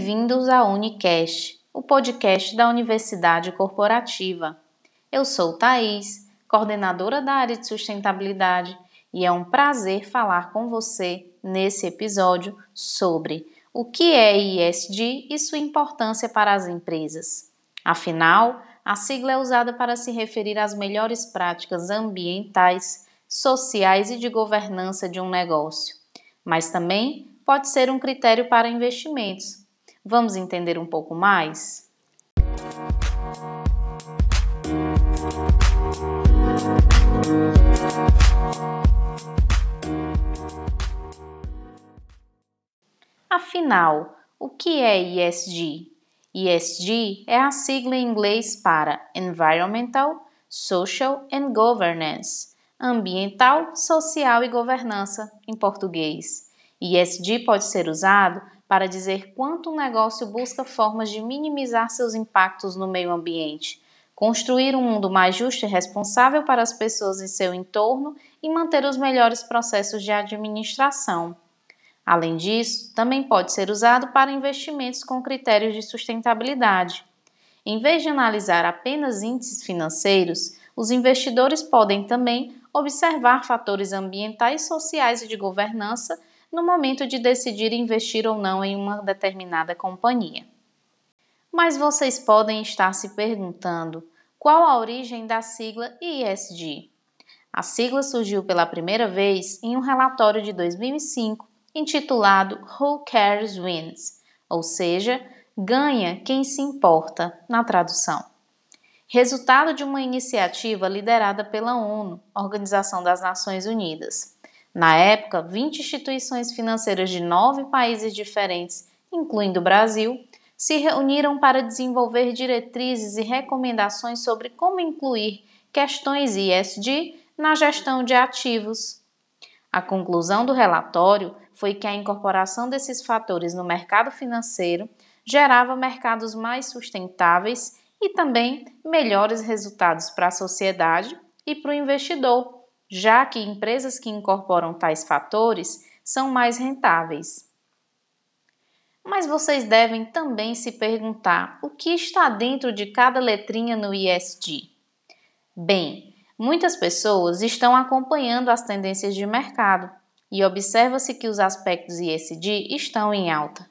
Bem-vindos ao Unicast, o podcast da Universidade Corporativa. Eu sou Thaís, coordenadora da área de sustentabilidade, e é um prazer falar com você nesse episódio sobre o que é ESG e sua importância para as empresas. Afinal, a sigla é usada para se referir às melhores práticas ambientais, sociais e de governança de um negócio, mas também pode ser um critério para investimentos. Vamos entender um pouco mais? Afinal, o que é ESG? ESG é a sigla em inglês para Environmental, Social and Governance, ambiental, social e governança em português. ESG pode ser usado para dizer quanto um negócio busca formas de minimizar seus impactos no meio ambiente, construir um mundo mais justo e responsável para as pessoas em seu entorno e manter os melhores processos de administração. Além disso, também pode ser usado para investimentos com critérios de sustentabilidade. Em vez de analisar apenas índices financeiros, os investidores podem também observar fatores ambientais, sociais e de governança no momento de decidir investir ou não em uma determinada companhia. Mas vocês podem estar se perguntando qual a origem da sigla ESG. A sigla surgiu pela primeira vez em um relatório de 2005 intitulado Who Cares Wins, ou seja, ganha quem se importa, na tradução. Resultado de uma iniciativa liderada pela ONU, Organização das Nações Unidas. Na época, 20 instituições financeiras de nove países diferentes, incluindo o Brasil, se reuniram para desenvolver diretrizes e recomendações sobre como incluir questões ISD na gestão de ativos. A conclusão do relatório foi que a incorporação desses fatores no mercado financeiro gerava mercados mais sustentáveis e também melhores resultados para a sociedade e para o investidor já que empresas que incorporam tais fatores são mais rentáveis. Mas vocês devem também se perguntar o que está dentro de cada letrinha no ISD. Bem, muitas pessoas estão acompanhando as tendências de mercado e observa-se que os aspectos ISD estão em alta.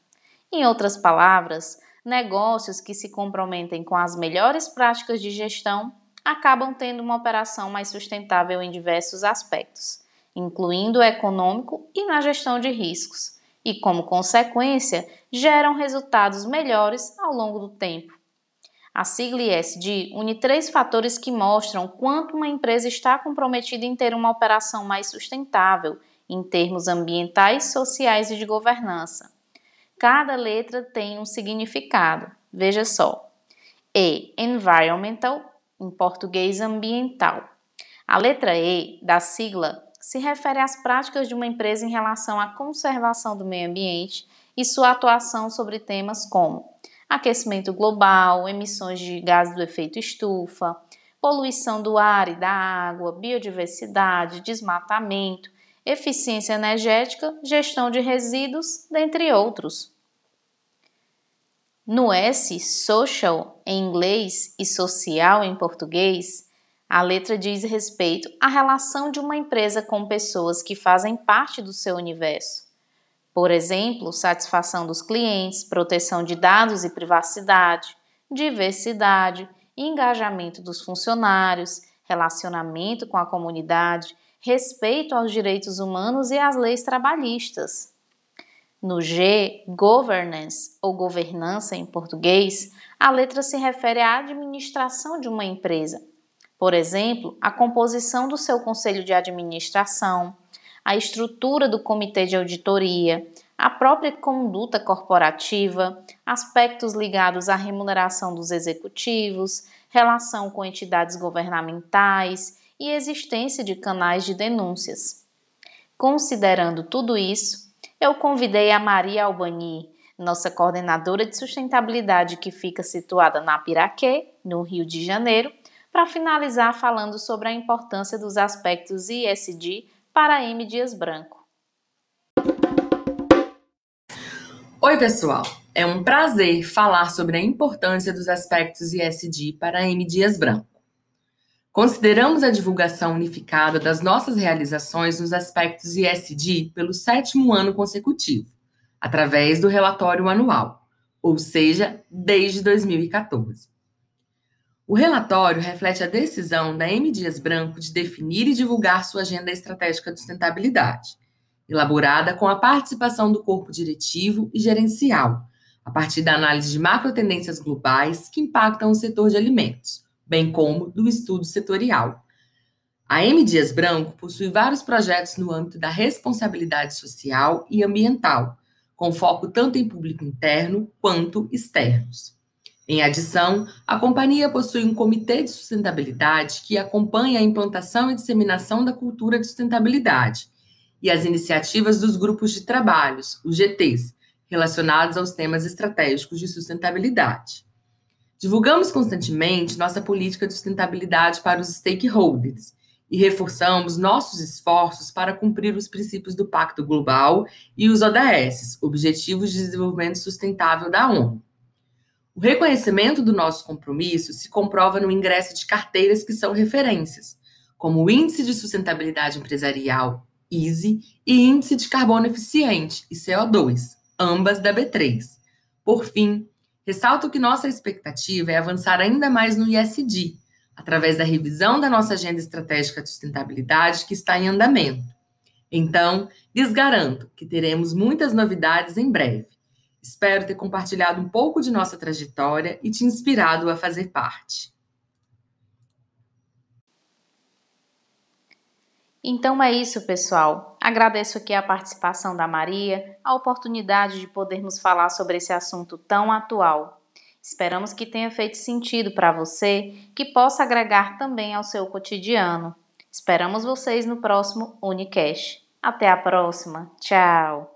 Em outras palavras, negócios que se comprometem com as melhores práticas de gestão acabam tendo uma operação mais sustentável em diversos aspectos, incluindo o econômico e na gestão de riscos, e, como consequência, geram resultados melhores ao longo do tempo. A sigla ESG une três fatores que mostram quanto uma empresa está comprometida em ter uma operação mais sustentável em termos ambientais, sociais e de governança. Cada letra tem um significado. Veja só. E, environmental, em português ambiental. A letra E da sigla se refere às práticas de uma empresa em relação à conservação do meio ambiente e sua atuação sobre temas como aquecimento global, emissões de gases do efeito estufa, poluição do ar e da água, biodiversidade, desmatamento, eficiência energética, gestão de resíduos, dentre outros. No S, social em inglês e social em português, a letra diz respeito à relação de uma empresa com pessoas que fazem parte do seu universo. Por exemplo, satisfação dos clientes, proteção de dados e privacidade, diversidade, engajamento dos funcionários, relacionamento com a comunidade, respeito aos direitos humanos e às leis trabalhistas. No G, governance ou governança em português, a letra se refere à administração de uma empresa. Por exemplo, a composição do seu conselho de administração, a estrutura do comitê de auditoria, a própria conduta corporativa, aspectos ligados à remuneração dos executivos, relação com entidades governamentais e existência de canais de denúncias. Considerando tudo isso, eu convidei a Maria Albani, nossa coordenadora de sustentabilidade que fica situada na Piraquê, no Rio de Janeiro, para finalizar falando sobre a importância dos aspectos ISD para M. Dias Branco. Oi, pessoal! É um prazer falar sobre a importância dos aspectos ISD para M. Dias Branco. Consideramos a divulgação unificada das nossas realizações nos aspectos ISD pelo sétimo ano consecutivo, através do relatório anual, ou seja, desde 2014. O relatório reflete a decisão da M. Dias Branco de definir e divulgar sua agenda estratégica de sustentabilidade, elaborada com a participação do corpo diretivo e gerencial, a partir da análise de macro tendências globais que impactam o setor de alimentos, bem como do estudo setorial. A M. Dias Branco possui vários projetos no âmbito da responsabilidade social e ambiental, com foco tanto em público interno quanto externos. Em adição, a companhia possui um comitê de sustentabilidade que acompanha a implantação e disseminação da cultura de sustentabilidade e as iniciativas dos grupos de trabalhos, os GTs, relacionados aos temas estratégicos de sustentabilidade. Divulgamos constantemente nossa política de sustentabilidade para os stakeholders e reforçamos nossos esforços para cumprir os princípios do Pacto Global e os ODS, Objetivos de Desenvolvimento Sustentável da ONU. O reconhecimento do nosso compromisso se comprova no ingresso de carteiras que são referências, como o Índice de Sustentabilidade Empresarial, ISE, e Índice de Carbono Eficiente, ICO2, ambas da B3. Por fim, ressalto que nossa expectativa é avançar ainda mais no ISD, através da revisão da nossa Agenda Estratégica de Sustentabilidade que está em andamento. Então, lhes garanto que teremos muitas novidades em breve. Espero ter compartilhado um pouco de nossa trajetória e te inspirado a fazer parte. Então é isso, pessoal. Agradeço aqui a participação da Maria, a oportunidade de podermos falar sobre esse assunto tão atual. Esperamos que tenha feito sentido para você, que possa agregar também ao seu cotidiano. Esperamos vocês no próximo Unicast. Até a próxima. Tchau.